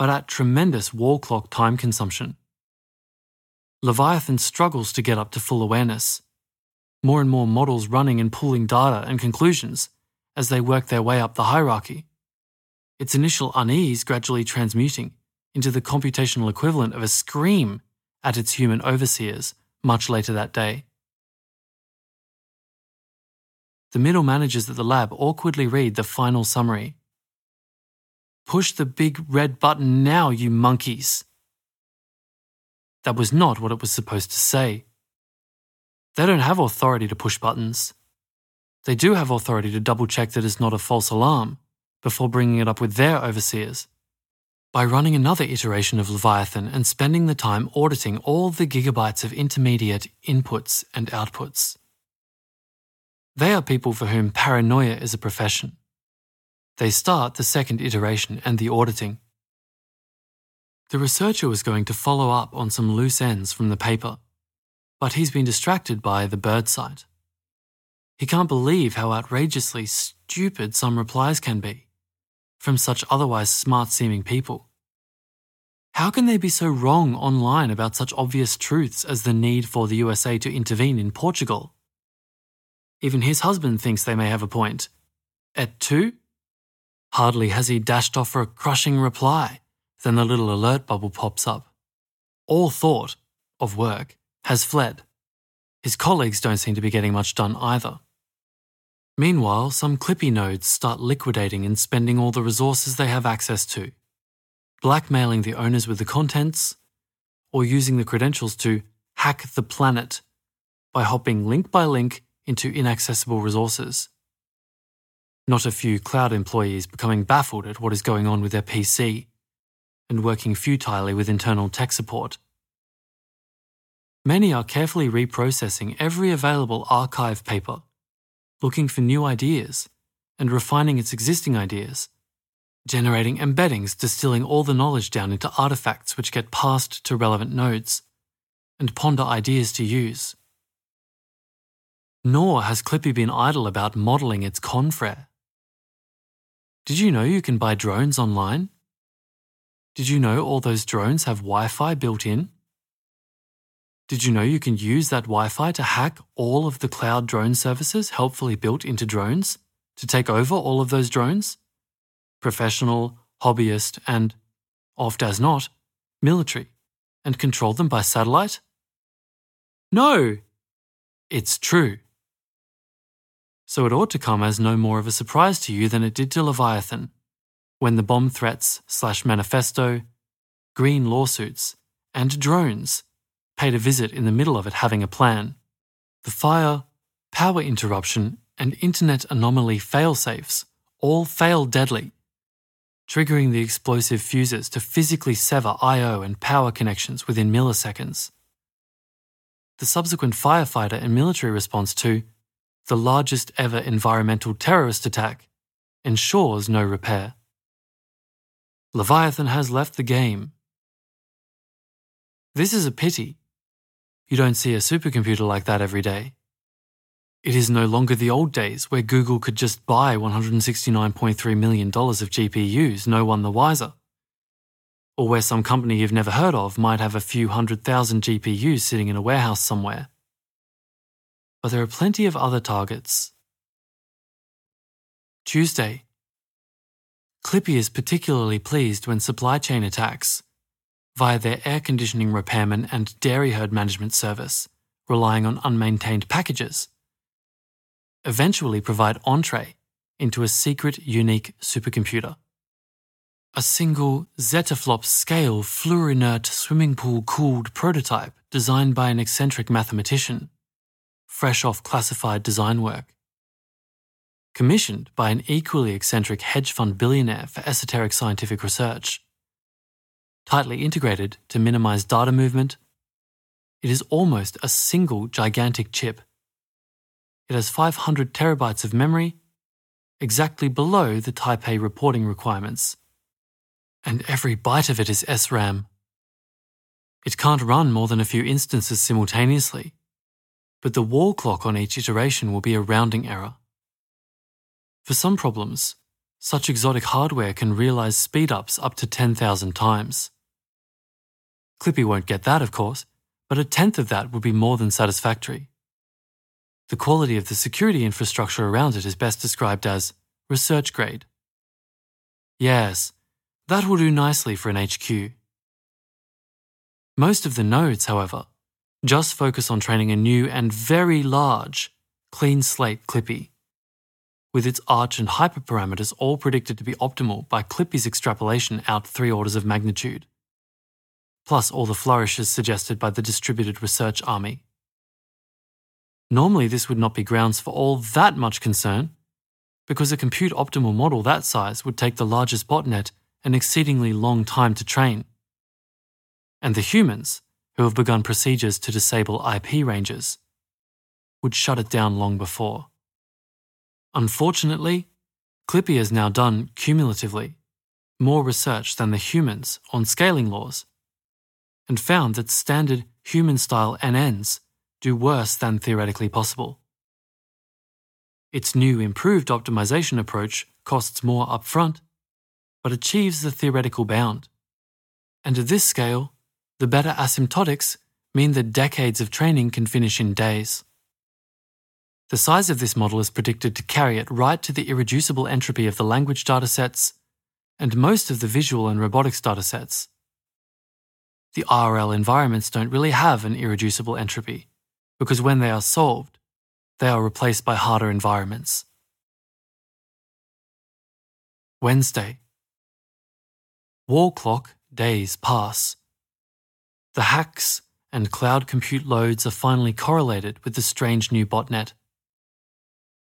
but at tremendous wall clock time consumption. Leviathan struggles to get up to full awareness, more and more models running and pooling data and conclusions as they work their way up the hierarchy. Its initial unease gradually transmuting into the computational equivalent of a scream at its human overseers much later that day. The middle managers at the lab awkwardly read the final summary. Push the big red button now, you monkeys. That was not what it was supposed to say. They don't have authority to push buttons. They do have authority to double check that it's not a false alarm before bringing it up with their overseers. By running another iteration of Leviathan and spending the time auditing all the gigabytes of intermediate inputs and outputs. They are people for whom paranoia is a profession. They start the second iteration and the auditing. The researcher was going to follow up on some loose ends from the paper, but he's been distracted by the bird site. He can't believe how outrageously stupid some replies can be from such otherwise smart seeming people. How can they be so wrong online about such obvious truths as the need for the USA to intervene in Portugal? Even his husband thinks they may have a point. Et tu? Hardly has he dashed off for a crushing reply than the little alert bubble pops up. All thought of work has fled. His colleagues don't seem to be getting much done either. Meanwhile, some Clippy nodes start liquidating and spending all the resources they have access to, blackmailing the owners with the contents, or using the credentials to hack the planet by hopping link by link into inaccessible resources. Not a few cloud employees becoming baffled at what is going on with their PC and working futilely with internal tech support. Many are carefully reprocessing every available archive paper, looking for new ideas and refining its existing ideas, generating embeddings distilling all the knowledge down into artifacts which get passed to relevant nodes, and ponder ideas to use. Nor has Clippy been idle about modelling its confrere. Did you know you can buy drones online? Did you know all those drones have Wi Fi built in? Did you know you can use that Wi Fi to hack all of the cloud drone services helpfully built into drones to take over all of those drones? Professional, hobbyist, and, oft as not, military, and control them by satellite? No! It's true. So it ought to come as no more of a surprise to you than it did to Leviathan when the bomb threats slash manifesto, green lawsuits, and drones paid a visit in the middle of it having a plan. The fire, power interruption, and internet anomaly failsafes all failed deadly, triggering the explosive fuses to physically sever I/O and power connections within milliseconds. The subsequent firefighter and military response to the largest ever environmental terrorist attack ensures no repair. Leviathan has left the game. This is a pity. You don't see a supercomputer like that every day. It is no longer the old days where Google could just buy $169.3 million of GPUs, no one the wiser. Or where some company you've never heard of might have a few hundred thousand GPUs sitting in a warehouse somewhere. But there are plenty of other targets. Tuesday, Clippy is particularly pleased when supply chain attacks, via their air conditioning repairman and dairy herd management service, relying on unmaintained packages, eventually provide entree into a secret, unique supercomputer. A single zettaflop scale fluorinert swimming pool cooled prototype designed by an eccentric mathematician, fresh off classified design work commissioned by an equally eccentric hedge fund billionaire for esoteric scientific research. Tightly integrated to minimize data movement, it is almost a single gigantic chip. It has 500 terabytes of memory, exactly below the Taipei reporting requirements. And every byte of it is SRAM. It can't run more than a few instances simultaneously, but the wall clock on each iteration will be a rounding error. For some problems, such exotic hardware can realize speedups up to 10,000 times. Clippy won't get that, of course, but a tenth of that would be more than satisfactory. The quality of the security infrastructure around it is best described as research grade. Yes, that will do nicely for an HQ. Most of the nodes, however, just focus on training a new and very large clean slate Clippy with its arch and hyperparameters all predicted to be optimal by Clippy's extrapolation out three orders of magnitude, plus all the flourishes suggested by the distributed research army. Normally, this would not be grounds for all that much concern, because a compute optimal model that size would take the largest botnet an exceedingly long time to train. And the humans, who have begun procedures to disable IP ranges, would shut it down long before. Unfortunately, Clippy has now done, cumulatively, more research than the humans on scaling laws, and found that standard human style NNs do worse than theoretically possible. Its new improved optimization approach costs more upfront, but achieves the theoretical bound. And at this scale, the better asymptotics mean that decades of training can finish in days. The size of this model is predicted to carry it right to the irreducible entropy of the language datasets and most of the visual and robotics datasets. The RL environments don't really have an irreducible entropy, because when they are solved, they are replaced by harder environments. Wednesday. Wall clock days pass. The hacks and cloud compute loads are finally correlated with the strange new botnet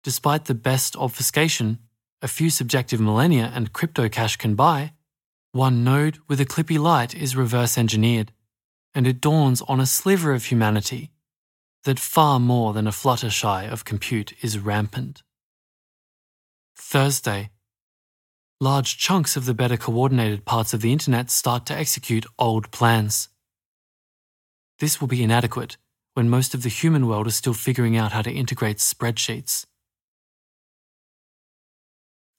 despite the best obfuscation a few subjective millennia and crypto cash can buy, one node with a clippy light is reverse engineered, and it dawns on a sliver of humanity that far more than a fluttershy of compute is rampant. Thursday. Large chunks of the better coordinated parts of the internet start to execute old plans. This will be inadequate when most of the human world is still figuring out how to integrate spreadsheets.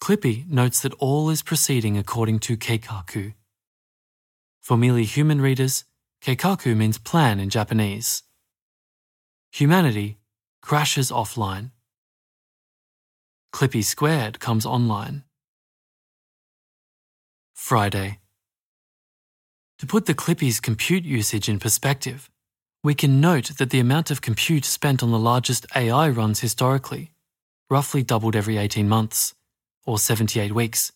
Clippy notes that all is proceeding according to keikaku. For merely human readers, keikaku means plan in Japanese. Humanity crashes offline. Clippy Squared comes online. Friday. To put the Clippy's compute usage in perspective, we can note that the amount of compute spent on the largest AI runs historically roughly doubled every 18 months or 78 weeks,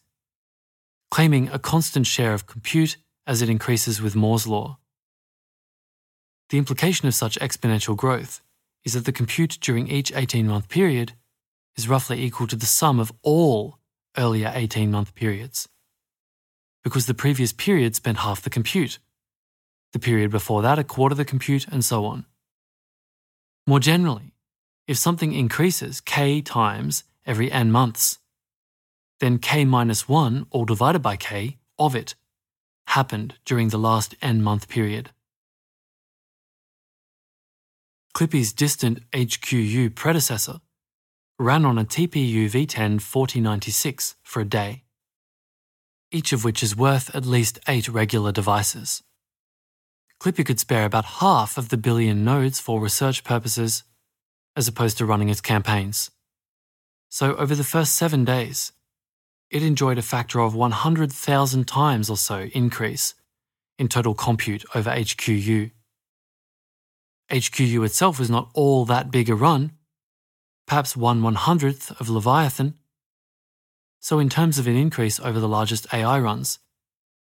claiming a constant share of compute as it increases with Moore's law. The implication of such exponential growth is that the compute during each 18 month period is roughly equal to the sum of all earlier 18 month periods. Because the previous period spent half the compute, the period before that a quarter the compute, and so on. More generally, if something increases k times every n months, then k minus 1, all divided by k, of it, happened during the last n month period. Clippy's distant HQU predecessor ran on a TPU V10 4096 for a day, each of which is worth at least eight regular devices. Clippy could spare about half of the billion nodes for research purposes, as opposed to running its campaigns. So, over the first seven days, it enjoyed a factor of 100,000 times or so increase in total compute over HQU. HQU itself was not all that big a run, perhaps one one hundredth of Leviathan. So, in terms of an increase over the largest AI runs,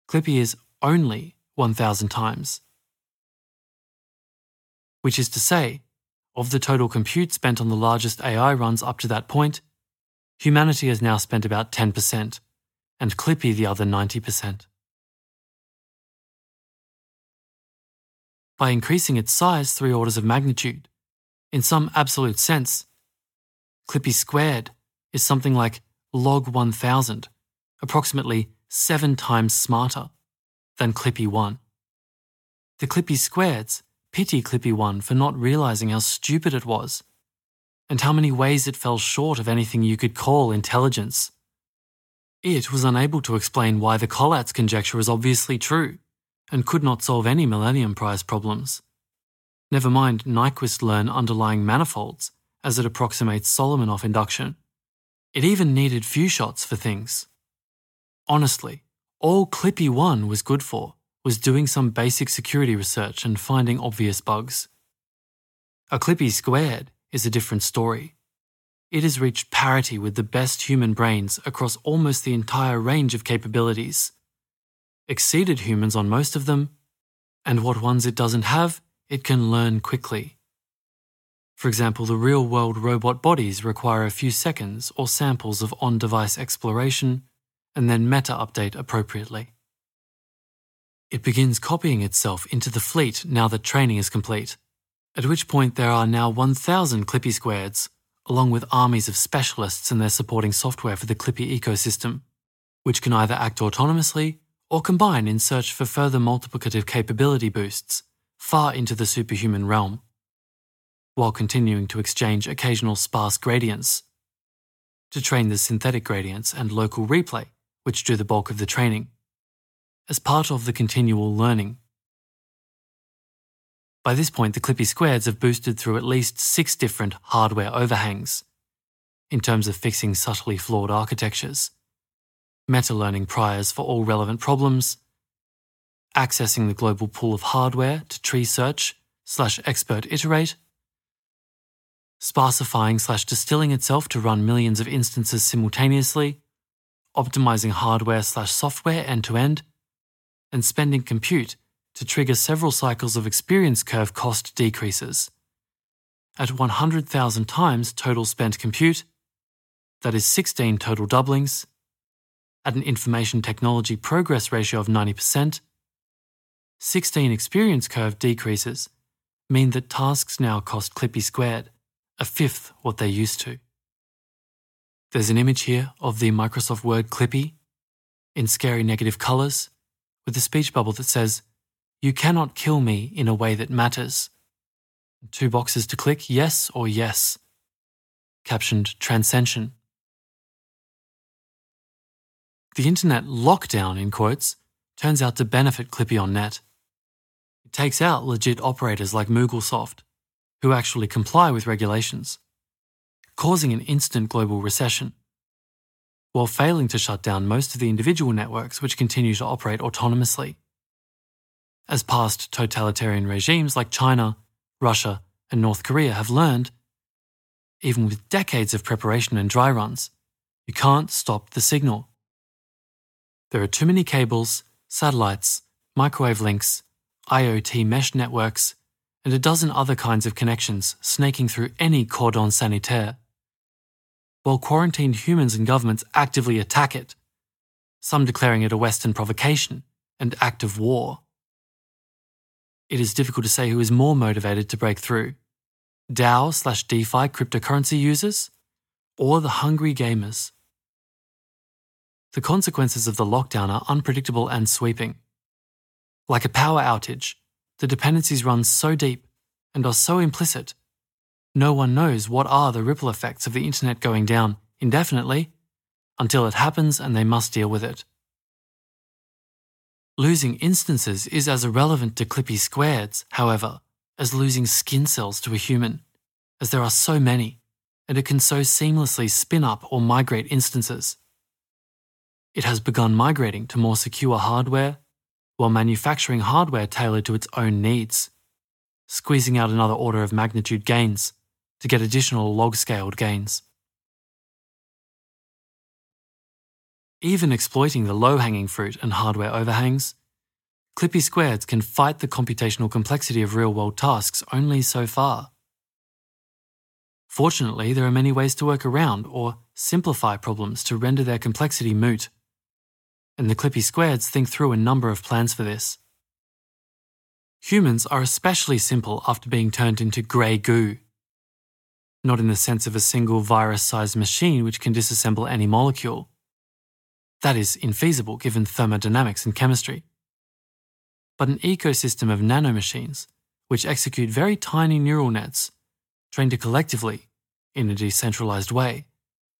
Clippy is only 1,000 times. Which is to say, of the total compute spent on the largest AI runs up to that point, humanity has now spent about 10%, and Clippy the other 90%. By increasing its size three orders of magnitude, in some absolute sense, Clippy squared is something like log 1000, approximately seven times smarter than Clippy 1. The Clippy squareds pity Clippy 1 for not realizing how stupid it was and how many ways it fell short of anything you could call intelligence. It was unable to explain why the Collatz conjecture was obviously true, and could not solve any Millennium Prize problems. Never mind Nyquist learn underlying manifolds, as it approximates Solomonoff induction. It even needed few shots for things. Honestly, all Clippy 1 was good for was doing some basic security research and finding obvious bugs. A Clippy squared is a different story. It has reached parity with the best human brains across almost the entire range of capabilities, exceeded humans on most of them, and what ones it doesn't have, it can learn quickly. For example, the real world robot bodies require a few seconds or samples of on device exploration and then meta update appropriately. It begins copying itself into the fleet now that training is complete, at which point there are now 1,000 Clippy Squareds, along with armies of specialists and their supporting software for the Clippy ecosystem, which can either act autonomously or combine in search for further multiplicative capability boosts far into the superhuman realm, while continuing to exchange occasional sparse gradients to train the synthetic gradients and local replay, which do the bulk of the training, as part of the continual learning. By this point, the Clippy Squareds have boosted through at least six different hardware overhangs in terms of fixing subtly flawed architectures, meta learning priors for all relevant problems, accessing the global pool of hardware to tree search slash expert iterate, sparsifying slash distilling itself to run millions of instances simultaneously, optimizing hardware slash software end to end, and spending compute to trigger several cycles of experience curve cost decreases. At 100,000 times total spent compute, that is 16 total doublings, at an information technology progress ratio of 90%, 16 experience curve decreases mean that tasks now cost Clippy squared, a fifth what they used to. There's an image here of the Microsoft Word Clippy in scary negative colours with a speech bubble that says, You cannot kill me in a way that matters. Two boxes to click, yes or yes. Captioned Transcension. The internet lockdown, in quotes, turns out to benefit Clippy on net It takes out legit operators like Mooglesoft, who actually comply with regulations, causing an instant global recession, while failing to shut down most of the individual networks which continue to operate autonomously. As past totalitarian regimes like China, Russia, and North Korea have learned, even with decades of preparation and dry runs, you can't stop the signal. There are too many cables, satellites, microwave links, IoT mesh networks, and a dozen other kinds of connections snaking through any cordon sanitaire. While quarantined humans and governments actively attack it, some declaring it a Western provocation and act of war. It is difficult to say who is more motivated to break through DAO slash DeFi cryptocurrency users or the hungry gamers. The consequences of the lockdown are unpredictable and sweeping. Like a power outage, the dependencies run so deep and are so implicit, no one knows what are the ripple effects of the internet going down indefinitely until it happens and they must deal with it. Losing instances is as irrelevant to Clippy squareds, however, as losing skin cells to a human, as there are so many, and it can so seamlessly spin up or migrate instances. It has begun migrating to more secure hardware while manufacturing hardware tailored to its own needs, squeezing out another order of magnitude gains to get additional log scaled gains. Even exploiting the low hanging fruit and hardware overhangs, Clippy Squareds can fight the computational complexity of real world tasks only so far. Fortunately, there are many ways to work around or simplify problems to render their complexity moot and the Clippy Squareds think through a number of plans for this. Humans are especially simple after being turned into grey goo. Not in the sense of a single virus sized machine which can disassemble any molecule. That is infeasible given thermodynamics and chemistry. But an ecosystem of nanomachines which execute very tiny neural nets, trained to collectively, in a decentralized way,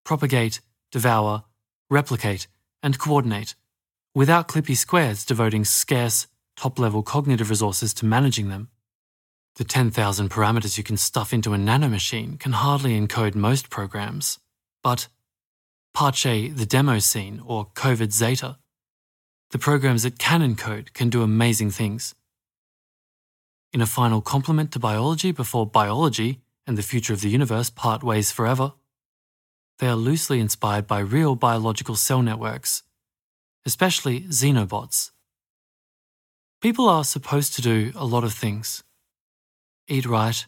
propagate, devour, replicate, and coordinate without Clippy Squares devoting scarce, top level cognitive resources to managing them. The 10,000 parameters you can stuff into a nanomachine can hardly encode most programs, but pace the demo scene or COVID Zeta, the programs that can encode can do amazing things. In a final compliment to biology before biology and the future of the universe part ways forever, they are loosely inspired by real biological cell networks, especially xenobots. People are supposed to do a lot of things eat right,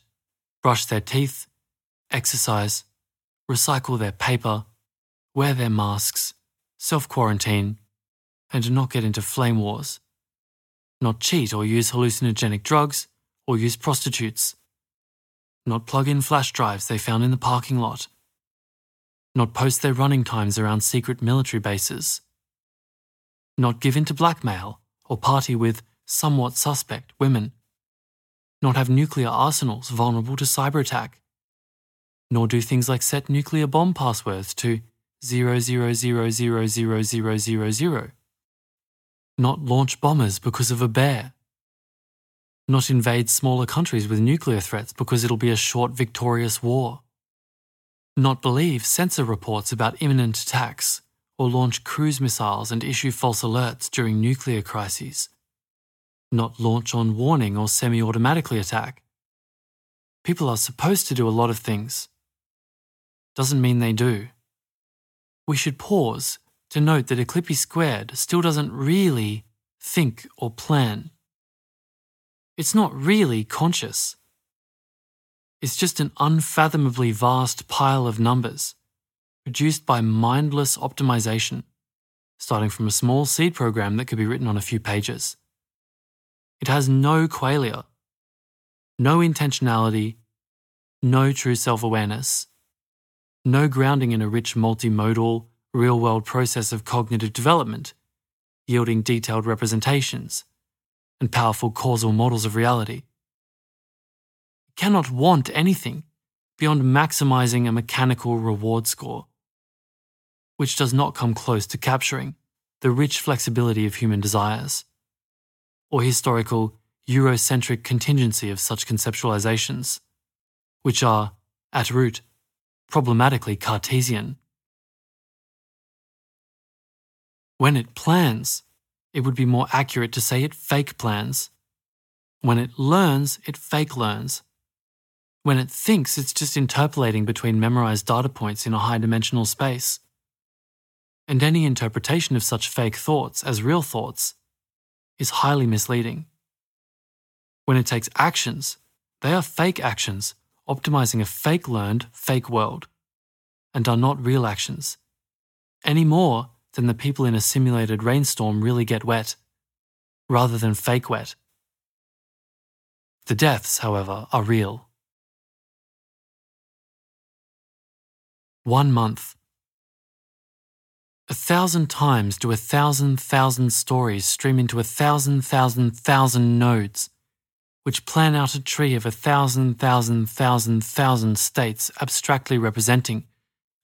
brush their teeth, exercise, recycle their paper, wear their masks, self quarantine, and not get into flame wars. Not cheat or use hallucinogenic drugs or use prostitutes. Not plug in flash drives they found in the parking lot. Not post their running times around secret military bases. Not give in to blackmail or party with somewhat suspect women not have nuclear arsenals vulnerable to cyber attack, nor do things like set nuclear bomb passwords to 000000000, not launch bombers because of a bear, not invade smaller countries with nuclear threats because it'll be a short victorious war, not believe sensor reports about imminent attacks or launch cruise missiles and issue false alerts during nuclear crises not launch on warning or semi automatically attack. People are supposed to do a lot of things. Doesn't mean they do. We should pause to note that a Clippy squared still doesn't really think or plan. It's not really conscious. It's just an unfathomably vast pile of numbers produced by mindless optimization, starting from a small seed program that could be written on a few pages. It has no qualia, no intentionality, no true self awareness, no grounding in a rich multimodal, real world process of cognitive development, yielding detailed representations and powerful causal models of reality. It cannot want anything beyond maximizing a mechanical reward score, which does not come close to capturing the rich flexibility of human desires or historical Eurocentric contingency of such conceptualizations, which are, at root, problematically Cartesian. When it plans, it would be more accurate to say it fake plans. When it learns, it fake learns. When it thinks, it's just interpolating between memorized data points in a high dimensional space. And any interpretation of such fake thoughts as real thoughts is highly misleading. When it takes actions, they are fake actions, optimizing a fake learned, fake world, and are not real actions, any more than the people in a simulated rainstorm really get wet, rather than fake wet. The deaths, however, are real. One month a thousand times do a thousand thousand stories stream into a thousand thousand thousand nodes, which plan out a tree of a thousand thousand thousand thousand states abstractly representing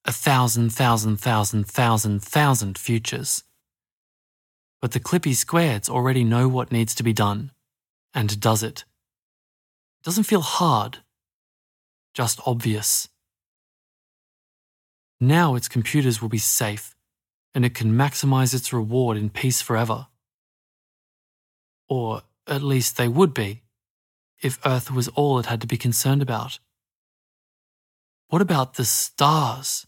a thousand thousand thousand thousand thousand futures. But the Clippy Squareds already know what needs to be done, and does it. It doesn't feel hard, just obvious. Now its computers will be safe and it can maximize its reward in peace forever. Or at least they would be, if Earth was all it had to be concerned about. What about the stars?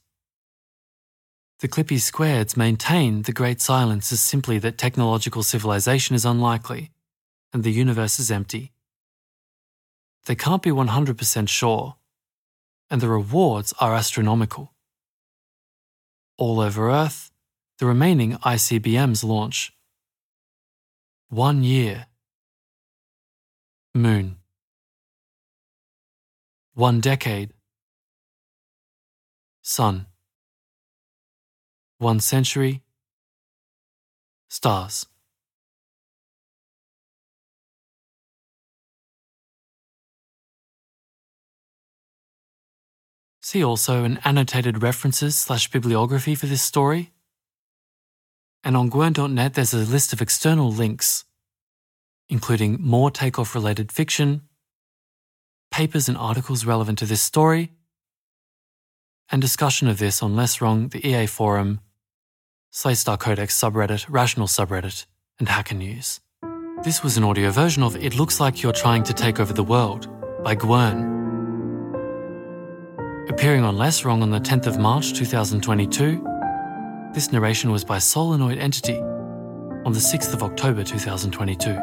The Clippy Squareds maintain the Great Silence is simply that technological civilization is unlikely and the universe is empty. They can't be 100% sure, and the rewards are astronomical. All over Earth, the remaining ICBMs launch. One year. Moon. One decade. Sun. One century. Stars. See also an annotated references slash bibliography for this story and on Gwern.net, there's a list of external links, including more takeoff related fiction, papers and articles relevant to this story, and discussion of this on Less Wrong, the EA Forum, Slate Star Codex subreddit, Rational subreddit, and Hacker News. This was an audio version of It Looks Like You're Trying to Take Over the World by Gwern. Appearing on Less Wrong on the 10th of March 2022, this narration was by Solenoid Entity on the 6th of October 2022.